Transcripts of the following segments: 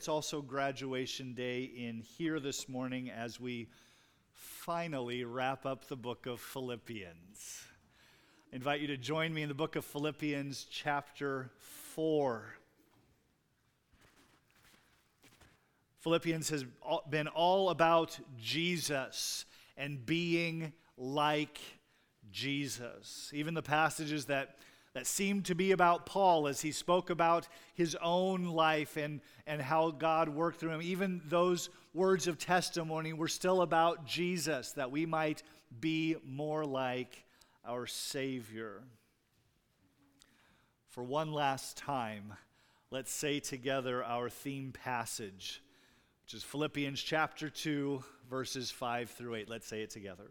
it's also graduation day in here this morning as we finally wrap up the book of Philippians. I invite you to join me in the book of Philippians, chapter 4. Philippians has been all about Jesus and being like Jesus. Even the passages that, that seemed to be about Paul as he spoke about his own life and, and how God worked through him, even those words of testimony were still about Jesus, that we might be more like our Savior. For one last time, let's say together our theme passage, which is Philippians chapter 2, verses 5 through 8. Let's say it together.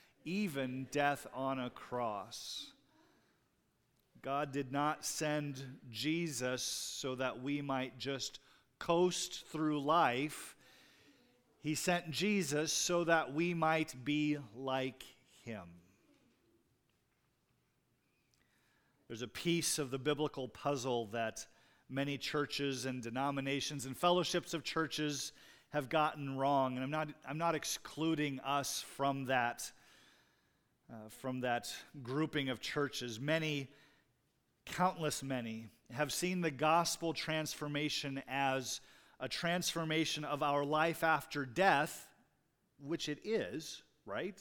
even death on a cross. God did not send Jesus so that we might just coast through life. He sent Jesus so that we might be like him. There's a piece of the biblical puzzle that many churches and denominations and fellowships of churches have gotten wrong, and I'm not, I'm not excluding us from that uh, from that grouping of churches. Many, countless many, have seen the gospel transformation as a transformation of our life after death, which it is, right?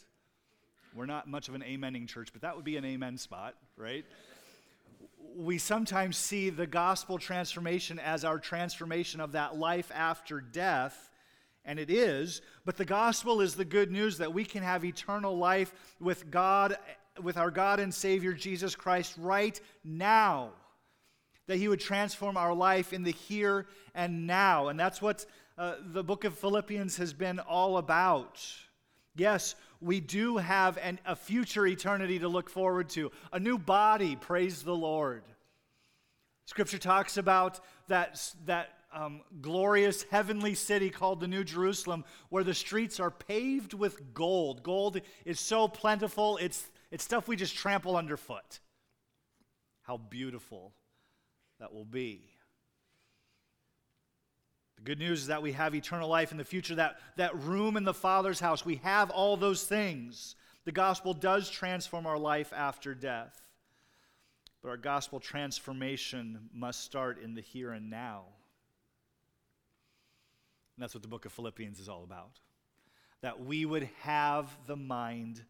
We're not much of an amening church, but that would be an amen spot, right? We sometimes see the gospel transformation as our transformation of that life after death and it is, but the gospel is the good news that we can have eternal life with God, with our God and Savior Jesus Christ right now. That He would transform our life in the here and now. And that's what uh, the book of Philippians has been all about. Yes, we do have an, a future eternity to look forward to, a new body, praise the Lord. Scripture talks about that, that um, glorious heavenly city called the New Jerusalem, where the streets are paved with gold. Gold is so plentiful, it's, it's stuff we just trample underfoot. How beautiful that will be. The good news is that we have eternal life in the future, that, that room in the Father's house. We have all those things. The gospel does transform our life after death. But our gospel transformation must start in the here and now. And that's what the book of Philippians is all about. That we would have the mind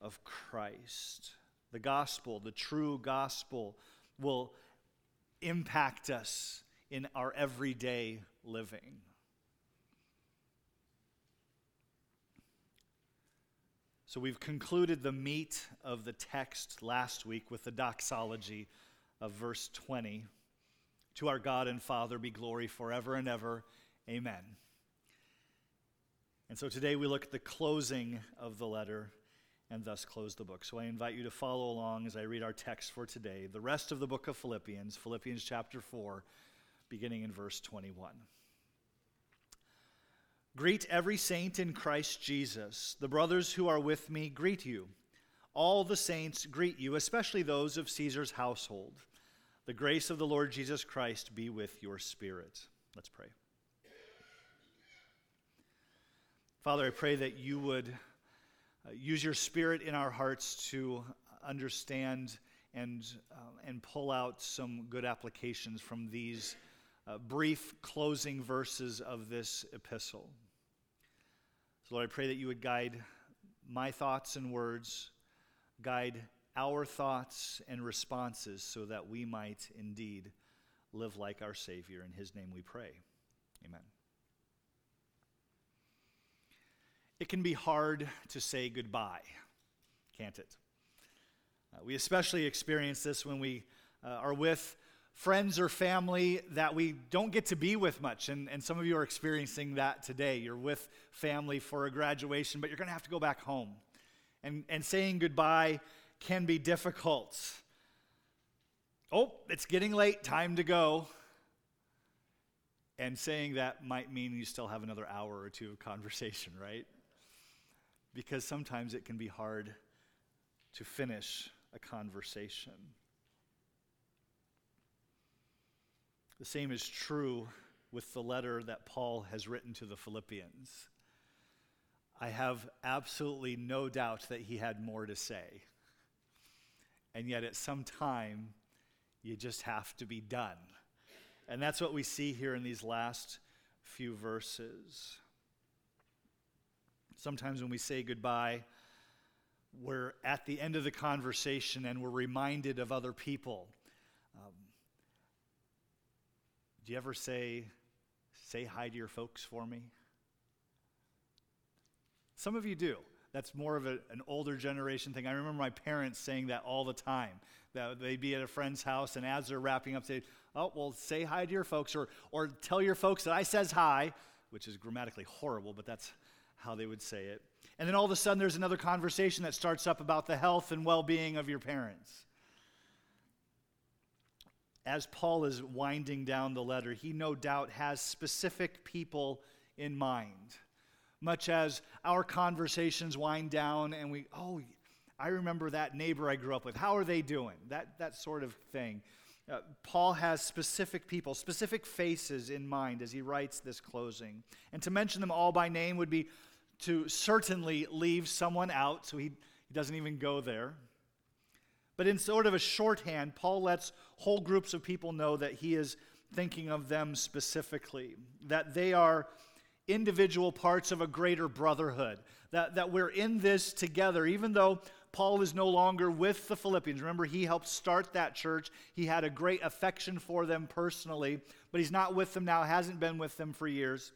of Christ. The gospel, the true gospel, will impact us in our everyday living. So we've concluded the meat of the text last week with the doxology of verse 20. To our God and Father be glory forever and ever. Amen. And so today we look at the closing of the letter and thus close the book. So I invite you to follow along as I read our text for today, the rest of the book of Philippians, Philippians chapter 4, beginning in verse 21. Greet every saint in Christ Jesus. The brothers who are with me greet you. All the saints greet you, especially those of Caesar's household. The grace of the Lord Jesus Christ be with your spirit. Let's pray. Father, I pray that you would uh, use your spirit in our hearts to understand and, uh, and pull out some good applications from these uh, brief closing verses of this epistle. So, Lord, I pray that you would guide my thoughts and words, guide our thoughts and responses so that we might indeed live like our Savior. In his name we pray. Amen. It can be hard to say goodbye, can't it? Uh, we especially experience this when we uh, are with friends or family that we don't get to be with much. And, and some of you are experiencing that today. You're with family for a graduation, but you're going to have to go back home. And, and saying goodbye can be difficult. Oh, it's getting late, time to go. And saying that might mean you still have another hour or two of conversation, right? Because sometimes it can be hard to finish a conversation. The same is true with the letter that Paul has written to the Philippians. I have absolutely no doubt that he had more to say. And yet, at some time, you just have to be done. And that's what we see here in these last few verses. Sometimes when we say goodbye, we're at the end of the conversation and we're reminded of other people. Um, do you ever say, say hi to your folks for me? Some of you do. That's more of a, an older generation thing. I remember my parents saying that all the time. That they'd be at a friend's house, and as they're wrapping up, say, "Oh, well, say hi to your folks, or or tell your folks that I says hi," which is grammatically horrible, but that's how they would say it. And then all of a sudden, there's another conversation that starts up about the health and well-being of your parents. As Paul is winding down the letter, he no doubt has specific people in mind much as our conversations wind down and we, oh, I remember that neighbor I grew up with. How are they doing? That, that sort of thing. Uh, Paul has specific people, specific faces in mind as he writes this closing. And to mention them all by name would be to certainly leave someone out, so he, he doesn't even go there. But in sort of a shorthand, Paul lets whole groups of people know that he is thinking of them specifically, that they are individual parts of a greater brotherhood. That, that we're in this together, even though Paul is no longer with the Philippians. Remember, he helped start that church. He had a great affection for them personally, but he's not with them now, hasn't been with them for years.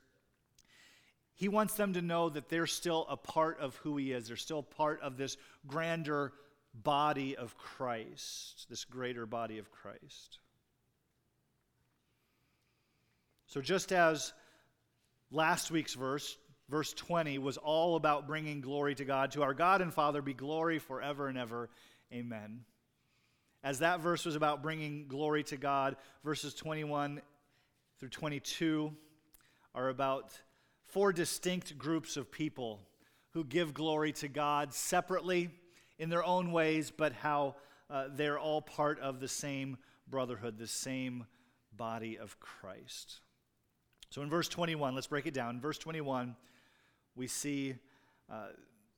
He wants them to know that they're still a part of who he is. They're still part of this grander body of Christ, this greater body of Christ. So, just as Last week's verse, verse 20, was all about bringing glory to God. To our God and Father be glory forever and ever. Amen. As that verse was about bringing glory to God, verses 21 through 22 are about four distinct groups of people who give glory to God separately in their own ways, but how uh, they're all part of the same brotherhood, the same body of Christ. So in verse 21, let's break it down. In verse 21, we see uh,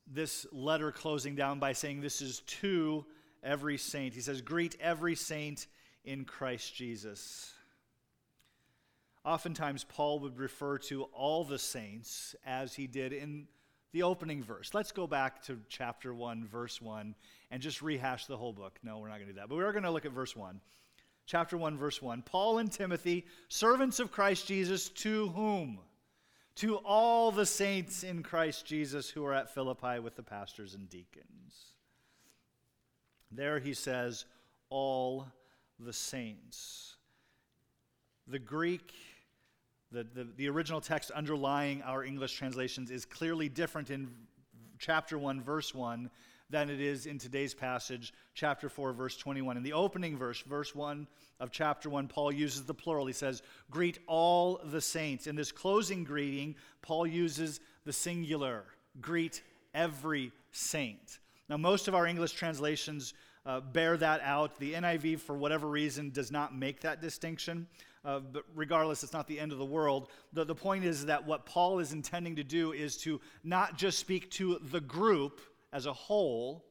this letter closing down by saying, This is to every saint. He says, Greet every saint in Christ Jesus. Oftentimes, Paul would refer to all the saints as he did in the opening verse. Let's go back to chapter 1, verse 1, and just rehash the whole book. No, we're not going to do that. But we're going to look at verse 1 chapter 1 verse 1 paul and timothy servants of christ jesus to whom to all the saints in christ jesus who are at philippi with the pastors and deacons there he says all the saints the greek the, the, the original text underlying our english translations is clearly different in chapter 1 verse 1 than it is in today's passage, chapter 4, verse 21. In the opening verse, verse 1 of chapter 1, Paul uses the plural. He says, Greet all the saints. In this closing greeting, Paul uses the singular, greet every saint. Now, most of our English translations uh, bear that out. The NIV, for whatever reason, does not make that distinction. Uh, but regardless, it's not the end of the world. The, the point is that what Paul is intending to do is to not just speak to the group, as a whole,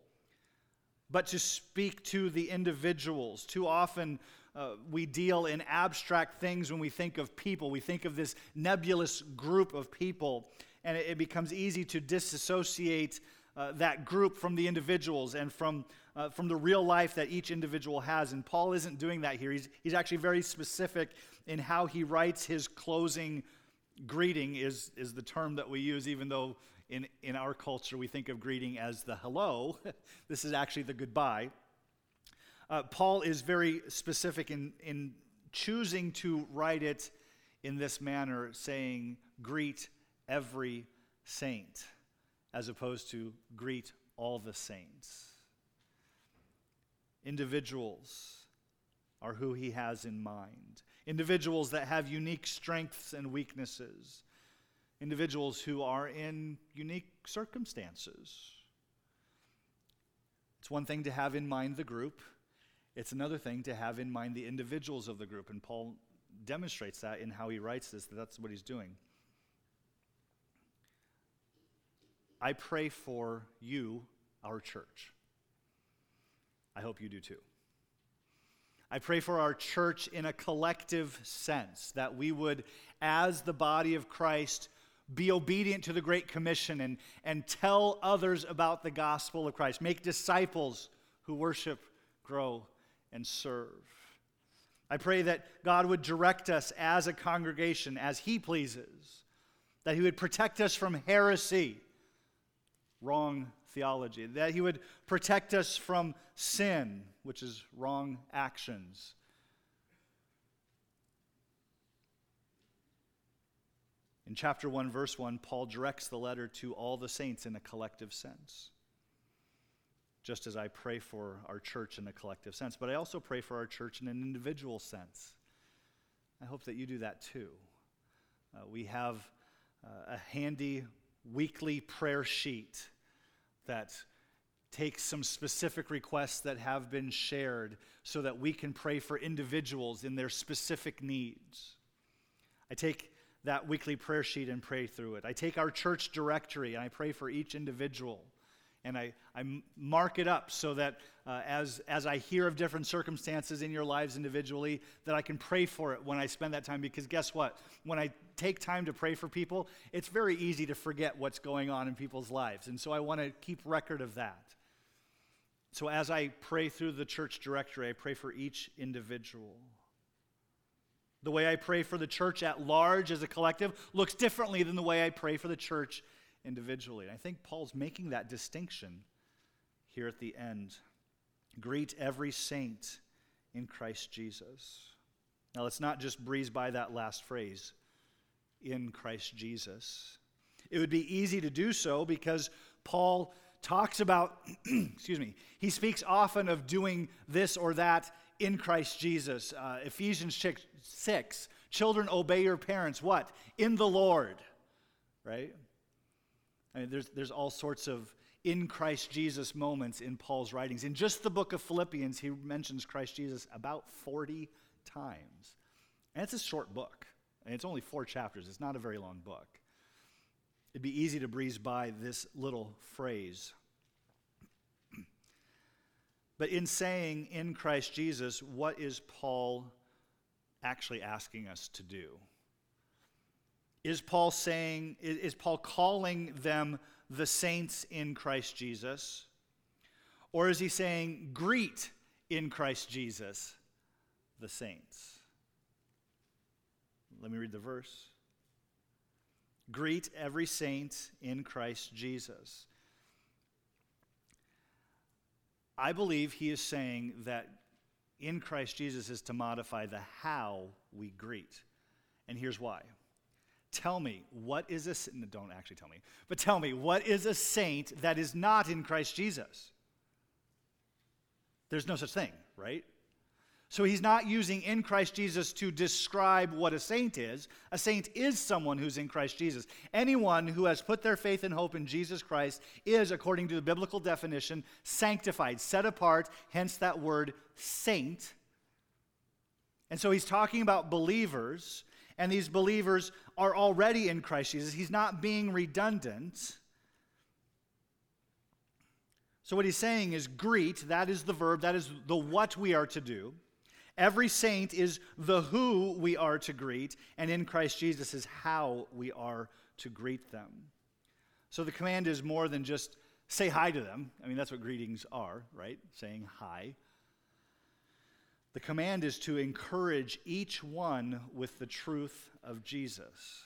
but to speak to the individuals. Too often, uh, we deal in abstract things when we think of people. We think of this nebulous group of people, and it, it becomes easy to disassociate uh, that group from the individuals and from, uh, from the real life that each individual has. And Paul isn't doing that here. He's, he's actually very specific in how he writes his closing greeting, is, is the term that we use, even though in, in our culture, we think of greeting as the hello. this is actually the goodbye. Uh, Paul is very specific in, in choosing to write it in this manner, saying, Greet every saint, as opposed to greet all the saints. Individuals are who he has in mind. Individuals that have unique strengths and weaknesses. Individuals who are in unique circumstances. It's one thing to have in mind the group, it's another thing to have in mind the individuals of the group. And Paul demonstrates that in how he writes this, that that's what he's doing. I pray for you, our church. I hope you do too. I pray for our church in a collective sense, that we would, as the body of Christ, be obedient to the Great Commission and, and tell others about the gospel of Christ. Make disciples who worship, grow, and serve. I pray that God would direct us as a congregation as He pleases, that He would protect us from heresy, wrong theology, that He would protect us from sin, which is wrong actions. In chapter 1, verse 1, Paul directs the letter to all the saints in a collective sense just as I pray for our church in a collective sense, but I also pray for our church in an individual sense. I hope that you do that too. Uh, we have uh, a handy weekly prayer sheet that takes some specific requests that have been shared so that we can pray for individuals in their specific needs. I take that weekly prayer sheet and pray through it. I take our church directory and I pray for each individual and I, I mark it up so that uh, as, as I hear of different circumstances in your lives individually, that I can pray for it when I spend that time. Because guess what? When I take time to pray for people, it's very easy to forget what's going on in people's lives. And so I want to keep record of that. So as I pray through the church directory, I pray for each individual. The way I pray for the church at large as a collective looks differently than the way I pray for the church individually. And I think Paul's making that distinction here at the end. Greet every saint in Christ Jesus. Now, let's not just breeze by that last phrase, in Christ Jesus. It would be easy to do so because Paul talks about, excuse me, he speaks often of doing this or that in Christ Jesus. Uh, Ephesians 6, children, obey your parents. What? In the Lord, right? I mean, there's, there's all sorts of in Christ Jesus moments in Paul's writings. In just the book of Philippians, he mentions Christ Jesus about 40 times. And it's a short book, and it's only four chapters. It's not a very long book. It'd be easy to breeze by this little phrase. But in saying in Christ Jesus, what is Paul actually asking us to do? Is Paul saying, is Paul calling them the saints in Christ Jesus? Or is he saying, greet in Christ Jesus the saints? Let me read the verse. Greet every saint in Christ Jesus. I believe he is saying that in Christ Jesus is to modify the how we greet. And here's why. Tell me, what is a no, don't actually tell me, but tell me, what is a saint that is not in Christ Jesus? There's no such thing, right? So he's not using in Christ Jesus to describe what a saint is. A saint is someone who's in Christ Jesus. Anyone who has put their faith and hope in Jesus Christ is, according to the biblical definition, sanctified, set apart, hence that word saint. And so he's talking about believers and these believers are already in Christ Jesus. He's not being redundant. So, what he's saying is greet, that is the verb, that is the what we are to do. Every saint is the who we are to greet, and in Christ Jesus is how we are to greet them. So, the command is more than just say hi to them. I mean, that's what greetings are, right? Saying hi. The command is to encourage each one with the truth of Jesus.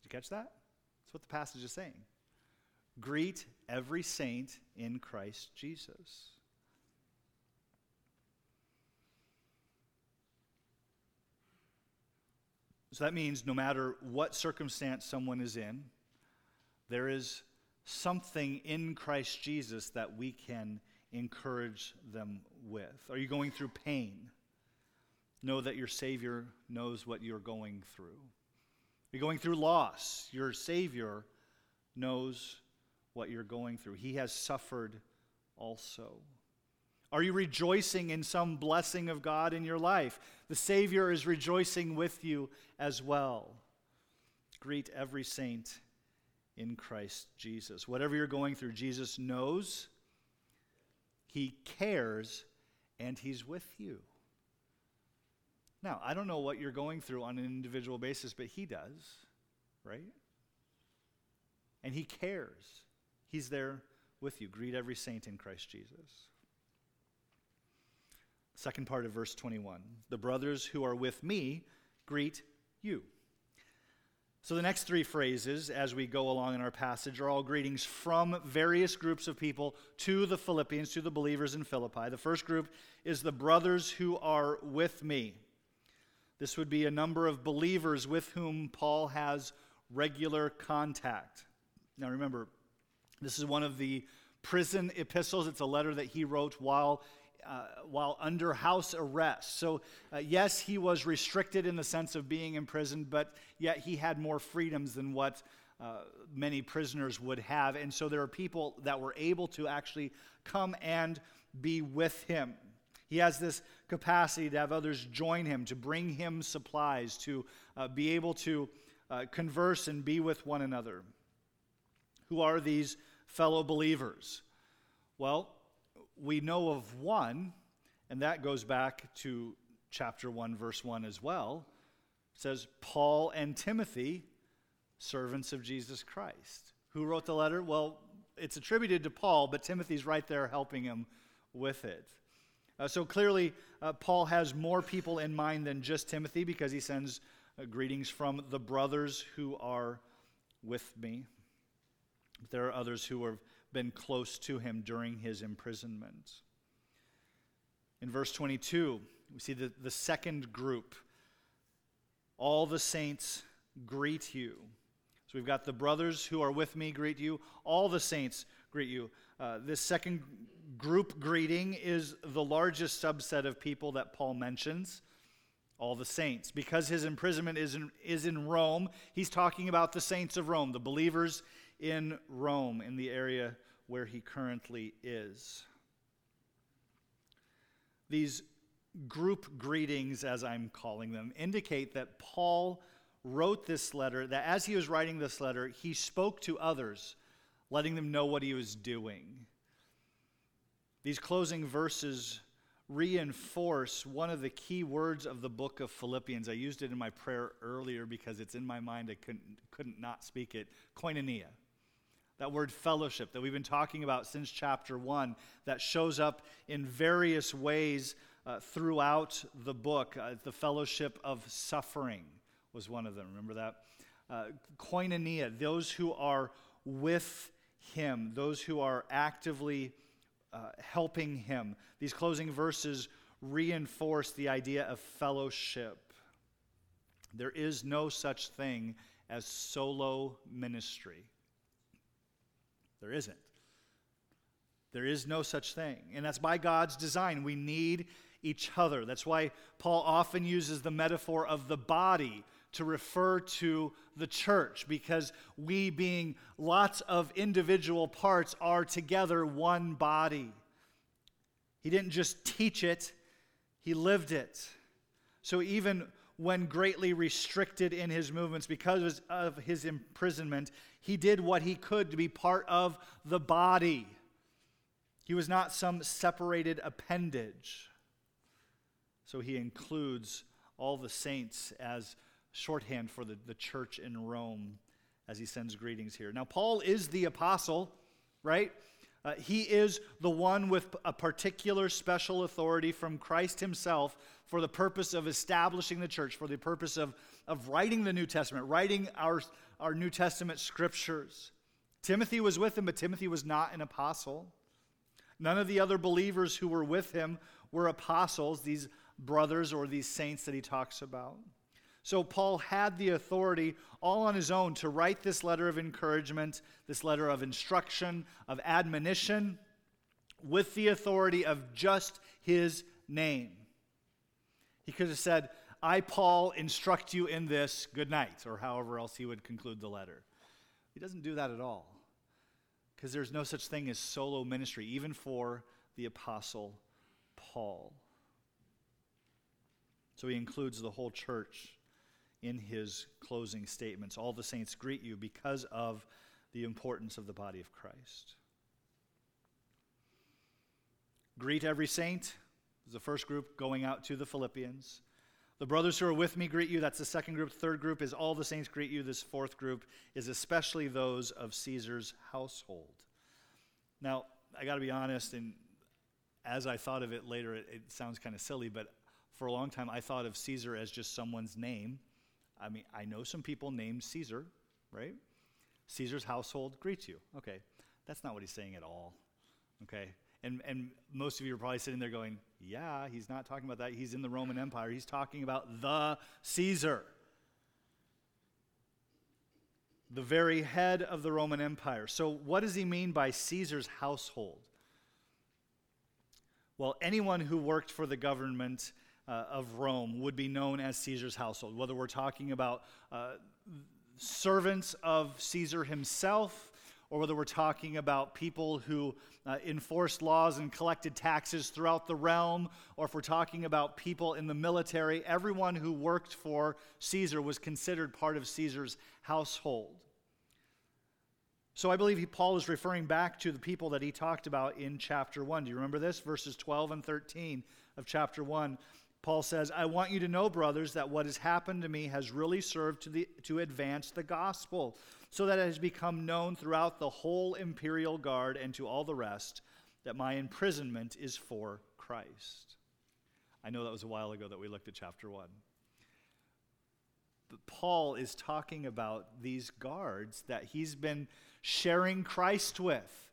Did you catch that? That's what the passage is saying. Greet every saint in Christ Jesus. So that means no matter what circumstance someone is in, there is something in Christ Jesus that we can encourage them with. Are you going through pain? Know that your Savior knows what you're going through. Are you going through loss? Your Savior knows what you're going through. He has suffered also. Are you rejoicing in some blessing of God in your life? The Savior is rejoicing with you as well. Greet every saint in Christ Jesus. Whatever you're going through, Jesus knows, He cares, and He's with you. Now, I don't know what you're going through on an individual basis, but He does, right? And He cares. He's there with you. Greet every saint in Christ Jesus. Second part of verse 21 The brothers who are with me greet you. So, the next three phrases as we go along in our passage are all greetings from various groups of people to the Philippians, to the believers in Philippi. The first group is the brothers who are with me. This would be a number of believers with whom Paul has regular contact. Now, remember, this is one of the prison epistles. It's a letter that he wrote while uh, while under house arrest. So, uh, yes, he was restricted in the sense of being imprisoned, but yet he had more freedoms than what uh, many prisoners would have. And so there are people that were able to actually come and be with him. He has this capacity to have others join him, to bring him supplies, to uh, be able to uh, converse and be with one another. Who are these fellow believers? Well, we know of one, and that goes back to chapter 1, verse 1 as well. It says, Paul and Timothy, servants of Jesus Christ. Who wrote the letter? Well, it's attributed to Paul, but Timothy's right there helping him with it. Uh, so clearly, uh, Paul has more people in mind than just Timothy because he sends uh, greetings from the brothers who are with me. There are others who are been close to him during his imprisonment. In verse 22, we see the, the second group. All the saints greet you. So we've got the brothers who are with me greet you. All the saints greet you. Uh, this second group greeting is the largest subset of people that Paul mentions. All the saints. Because his imprisonment is in, is in Rome, he's talking about the saints of Rome, the believers in Rome, in the area where he currently is. These group greetings, as I'm calling them, indicate that Paul wrote this letter, that as he was writing this letter, he spoke to others, letting them know what he was doing. These closing verses reinforce one of the key words of the book of Philippians. I used it in my prayer earlier because it's in my mind. I couldn't, couldn't not speak it. Koinonia that word fellowship that we've been talking about since chapter 1, that shows up in various ways uh, throughout the book. Uh, the fellowship of suffering was one of them. Remember that? Uh, koinonia, those who are with him, those who are actively uh, helping him. These closing verses reinforce the idea of fellowship. There is no such thing as solo ministry. There isn't. There is no such thing. And that's by God's design. We need each other. That's why Paul often uses the metaphor of the body to refer to the church, because we, being lots of individual parts, are together one body. He didn't just teach it, he lived it. So even when greatly restricted in his movements because of his imprisonment, he did what he could to be part of the body. He was not some separated appendage. So he includes all the saints as shorthand for the, the church in Rome as he sends greetings here. Now, Paul is the apostle, right? Uh, he is the one with a particular special authority from Christ himself for the purpose of establishing the church, for the purpose of, of writing the New Testament, writing our, our New Testament scriptures. Timothy was with him, but Timothy was not an apostle. None of the other believers who were with him were apostles, these brothers or these saints that he talks about. So Paul had the authority all on his own to write this letter of encouragement, this letter of instruction, of admonition, with the authority of just his name. He could have said, I, Paul, instruct you in this, good night, or however else he would conclude the letter. He doesn't do that at all. Because there's no such thing as solo ministry, even for the Apostle Paul. So he includes the whole church in his closing statements. All the saints greet you because of the importance of the body of Christ. Greet every saint is the first group going out to the Philippians. The brothers who are with me greet you. That's the second group. Third group is all the saints greet you. This fourth group is especially those of Caesar's household. Now, I got to be honest, and as I thought of it later, it, it sounds kind of silly, but for a long time I thought of Caesar as just someone's name. I mean, I know some people named Caesar, right? Caesar's household greets you. Okay, that's not what he's saying at all. Okay, and, and most of you are probably sitting there going, yeah, he's not talking about that. He's in the Roman Empire. He's talking about the Caesar, the very head of the Roman Empire. So, what does he mean by Caesar's household? Well, anyone who worked for the government uh, of Rome would be known as Caesar's household, whether we're talking about uh, servants of Caesar himself or whether we're talking about people who uh, enforced laws and collected taxes throughout the realm, or if we're talking about people in the military, everyone who worked for Caesar was considered part of Caesar's household. So I believe he, Paul is referring back to the people that he talked about in chapter 1. Do you remember this? Verses 12 and 13 of chapter 1. Paul says, I want you to know, brothers, that what has happened to me has really served to, the, to advance the gospel so that it has become known throughout the whole imperial guard and to all the rest that my imprisonment is for Christ. I know that was a while ago that we looked at chapter 1. But Paul is talking about these guards that he's been sharing Christ with.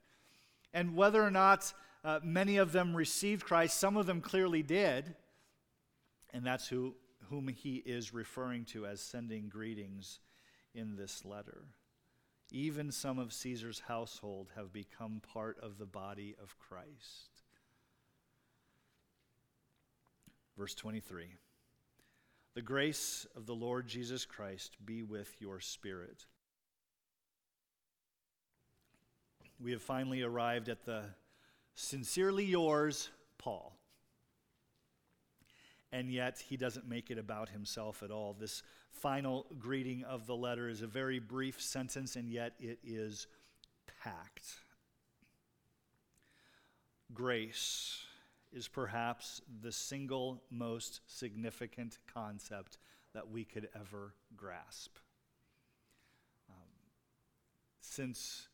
And whether or not uh, many of them received Christ, some of them clearly did. And that's who, whom he is referring to as sending greetings in this letter. Even some of Caesar's household have become part of the body of Christ. Verse 23 The grace of the Lord Jesus Christ be with your spirit. We have finally arrived at the sincerely yours, Paul and yet he doesn't make it about himself at all. This final greeting of the letter is a very brief sentence, and yet it is packed. Grace is perhaps the single most significant concept that we could ever grasp. Um, since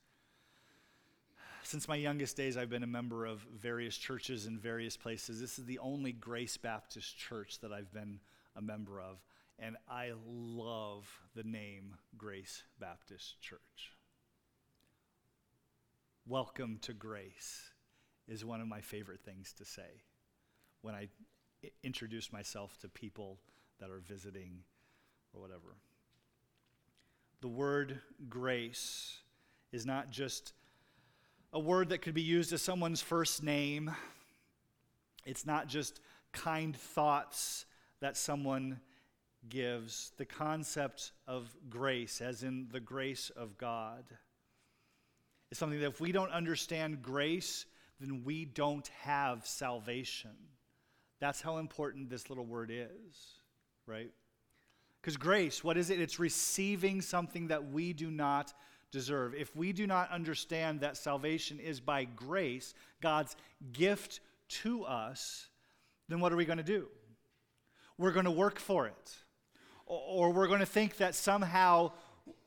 since my youngest days, I've been a member of various churches in various places. This is the only Grace Baptist church that I've been a member of, and I love the name Grace Baptist Church. Welcome to Grace is one of my favorite things to say when I introduce myself to people that are visiting or whatever. The word grace is not just a word that could be used as someone's first name. It's not just kind thoughts that someone gives. The concept of grace, as in the grace of God, is something that if we don't understand grace, then we don't have salvation. That's how important this little word is, right? Because grace, what is it? It's receiving something that we do not deserve. If we do not understand that salvation is by grace, God's gift to us, then what are we going to do? We're going to work for it. Or we're going to think that somehow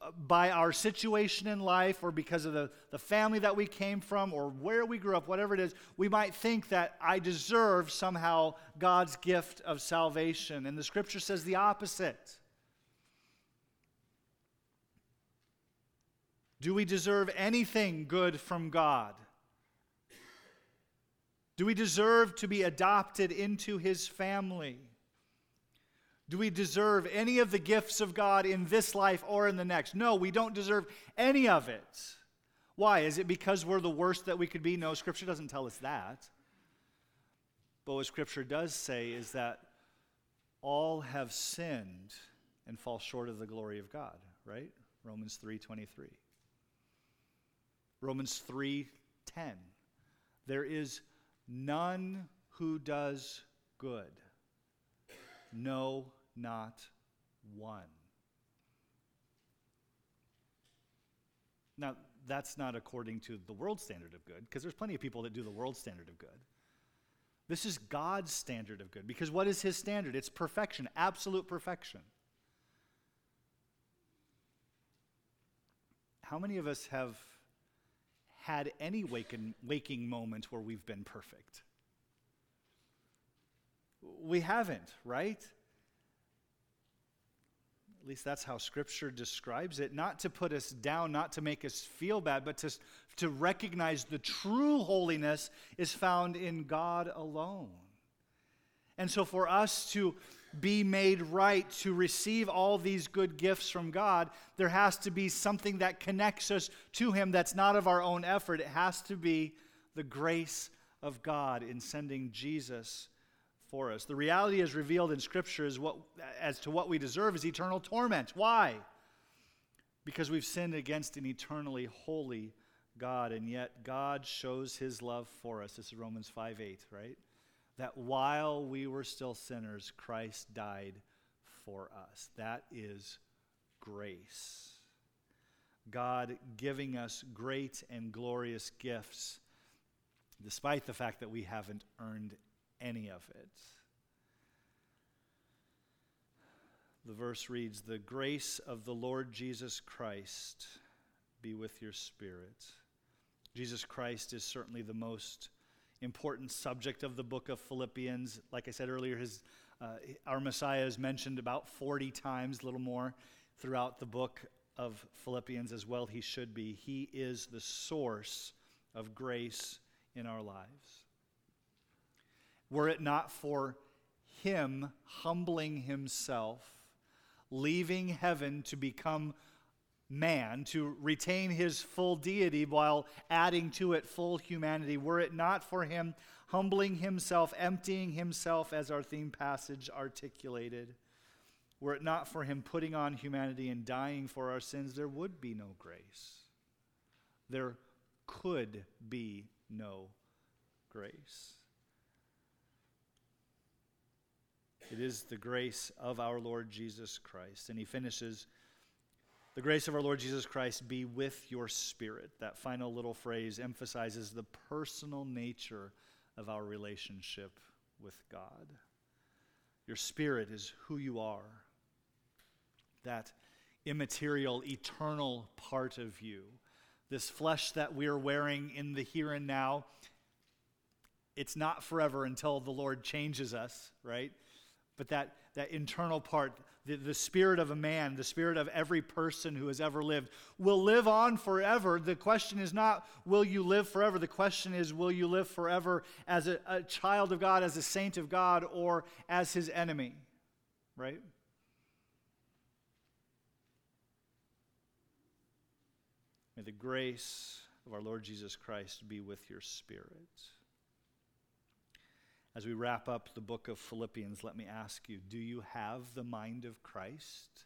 uh, by our situation in life or because of the, the family that we came from or where we grew up, whatever it is, we might think that I deserve somehow God's gift of salvation. And the scripture says the opposite. Do we deserve anything good from God? Do we deserve to be adopted into his family? Do we deserve any of the gifts of God in this life or in the next? No, we don't deserve any of it. Why? Is it because we're the worst that we could be? No, Scripture doesn't tell us that. But what Scripture does say is that all have sinned and fall short of the glory of God, right? Romans 3:23. Romans 3:10. There is none who does good. No, not one. Now, that's not according to the world standard of good, because there's plenty of people that do the world standard of good. This is God's standard of good, because what is His standard? It's perfection, absolute perfection. How many of us have had any waking, waking moment where we've been perfect? We haven't, right? At least that's how Scripture describes it. Not to put us down, not to make us feel bad, but to, to recognize the true holiness is found in God alone. And so, for us to be made right, to receive all these good gifts from God, there has to be something that connects us to Him that's not of our own effort. It has to be the grace of God in sending Jesus for us. The reality is revealed in Scripture is what, as to what we deserve is eternal torment. Why? Because we've sinned against an eternally holy God, and yet God shows his love for us. This is Romans 5 8, right? That while we were still sinners, Christ died for us. That is grace. God giving us great and glorious gifts, despite the fact that we haven't earned any of it. The verse reads The grace of the Lord Jesus Christ be with your spirit. Jesus Christ is certainly the most important subject of the book of Philippians. Like I said earlier, his, uh, our Messiah is mentioned about 40 times, a little more, throughout the book of Philippians as well. He should be. He is the source of grace in our lives. Were it not for him humbling himself, leaving heaven to become man, to retain his full deity while adding to it full humanity, were it not for him humbling himself, emptying himself, as our theme passage articulated, were it not for him putting on humanity and dying for our sins, there would be no grace. There could be no grace. It is the grace of our Lord Jesus Christ. And he finishes, the grace of our Lord Jesus Christ be with your spirit. That final little phrase emphasizes the personal nature of our relationship with God. Your spirit is who you are, that immaterial, eternal part of you. This flesh that we're wearing in the here and now, it's not forever until the Lord changes us, right? But that, that internal part, the, the spirit of a man, the spirit of every person who has ever lived, will live on forever. The question is not, will you live forever? The question is, will you live forever as a, a child of God, as a saint of God, or as his enemy? Right? May the grace of our Lord Jesus Christ be with your spirit. As we wrap up the book of Philippians, let me ask you do you have the mind of Christ?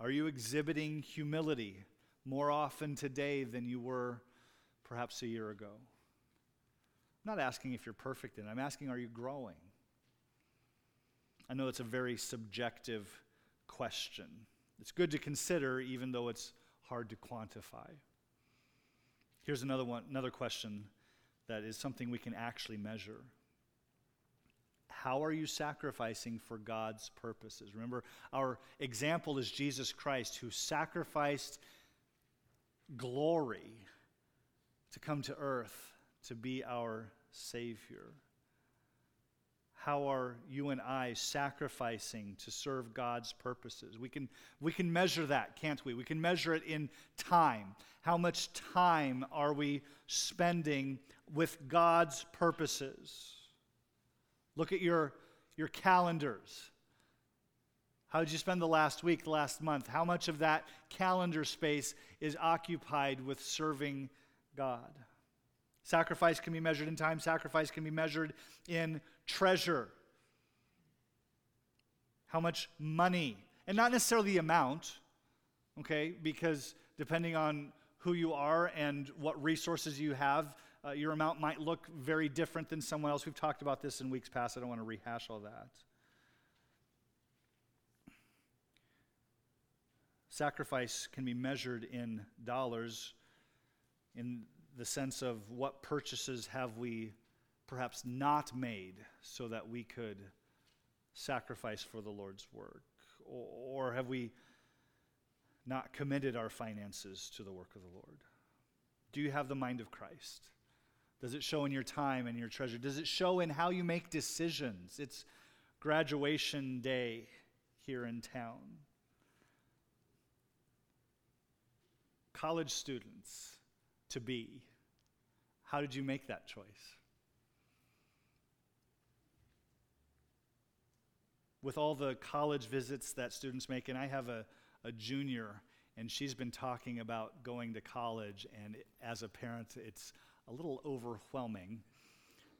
Are you exhibiting humility more often today than you were perhaps a year ago? I'm not asking if you're perfect in it, I'm asking are you growing? I know it's a very subjective question. It's good to consider, even though it's hard to quantify. Here's another one, another question that is something we can actually measure. How are you sacrificing for God's purposes? Remember, our example is Jesus Christ, who sacrificed glory to come to earth to be our Savior. How are you and I sacrificing to serve God's purposes? We can, we can measure that, can't we? We can measure it in time. How much time are we spending with God's purposes? Look at your your calendars. How did you spend the last week, the last month? How much of that calendar space is occupied with serving God? Sacrifice can be measured in time, sacrifice can be measured in treasure. How much money, and not necessarily the amount, okay, because depending on who you are and what resources you have, uh, your amount might look very different than someone else. We've talked about this in weeks past. I don't want to rehash all that. Sacrifice can be measured in dollars in the sense of what purchases have we perhaps not made so that we could sacrifice for the Lord's work? Or, have we not committed our finances to the work of the Lord? Do you have the mind of Christ? Does it show in your time and your treasure? Does it show in how you make decisions? It's graduation day here in town. college students to be, how did you make that choice? With all the college visits that students make, and I have a, a junior, and she's been talking about going to college, and as a parent, it's a little overwhelming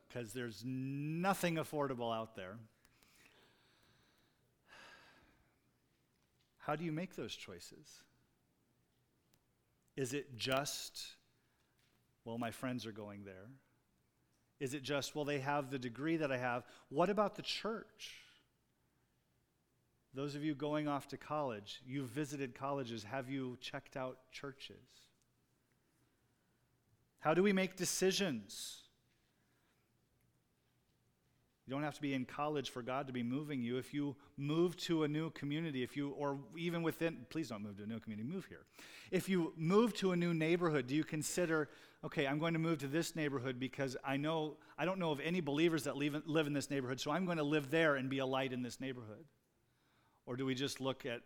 because there's nothing affordable out there. How do you make those choices? Is it just, well, my friends are going there? Is it just, well, they have the degree that I have? What about the church? Those of you going off to college, you've visited colleges. Have you checked out churches? How do we make decisions? You don't have to be in college for God to be moving you. If you move to a new community, if you, or even within, please don't move to a new community, move here. If you move to a new neighborhood, do you consider, okay, I'm going to move to this neighborhood because I know, I don't know of any believers that live, in this neighborhood, so I'm going to live there and be a light in this neighborhood? Or do we just look at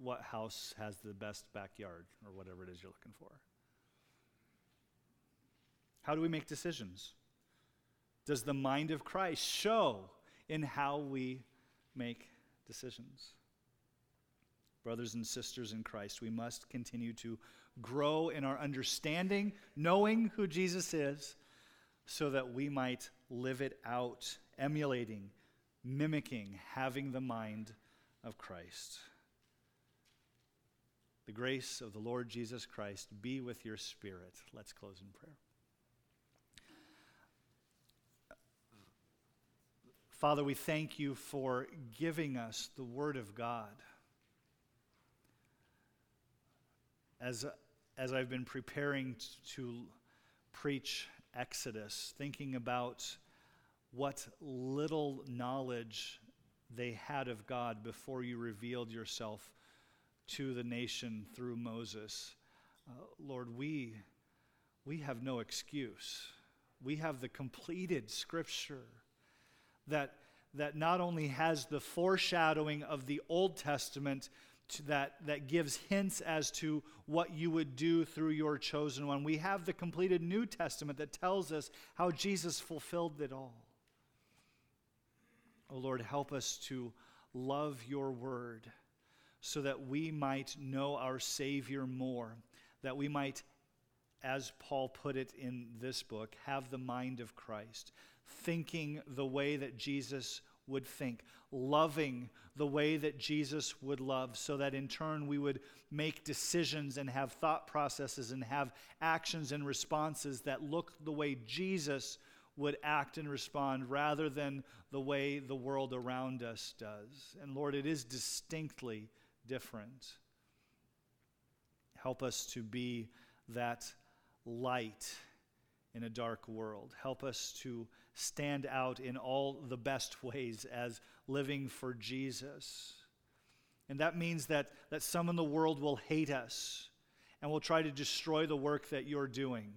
what house has the best backyard or whatever it is you're looking for? How do we make decisions? does the mind of Christ show in how we make decisions? Brothers and sisters in Christ, we must continue to grow in our understanding, knowing who Jesus is, so that we might live it out, emulating, mimicking, having the mind of Christ. The grace of the Lord Jesus Christ be with your spirit. Let's close in prayer. Father, we thank you for giving us the Word of God. As, as I've been preparing to preach Exodus, thinking about what little knowledge they had of God before you revealed yourself to the nation through Moses. Uh, Lord, we, we have no excuse. We have the completed scripture that, that not only has the foreshadowing of the Old Testament that, that gives hints as to what you would do through your chosen one, we have the completed New Testament that tells us how Jesus fulfilled it all. Oh Lord, help us to love your word so that we might know our Savior more, that we might, as Paul put it in this book, have the mind of Christ, thinking the way that Jesus would think, loving the way that Jesus would love, so that in turn we would make decisions and have thought processes and have actions and responses that look the way Jesus would act and respond rather than the way the world around us does. And Lord, it is distinctly different. Help us to be that light in a dark world. Help us to stand out in all the best ways as living for Jesus. And that means that, that some in the world will hate us and will try to destroy the work that you're doing.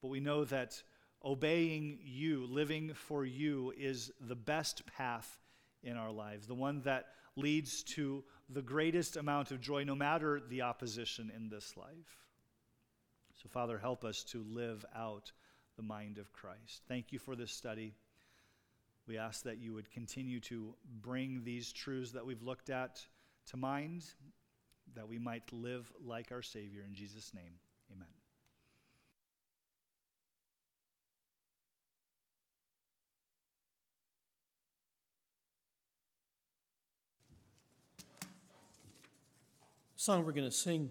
But we know that obeying you, living for you, is the best path in our lives, the one that leads to the greatest amount of joy, no matter the opposition in this life. So, Father, help us to live out the mind of Christ. Thank you for this study. We ask that you would continue to bring these truths that we've looked at to mind, that we might live like our Savior. In Jesus' name, amen. Song we're going to sing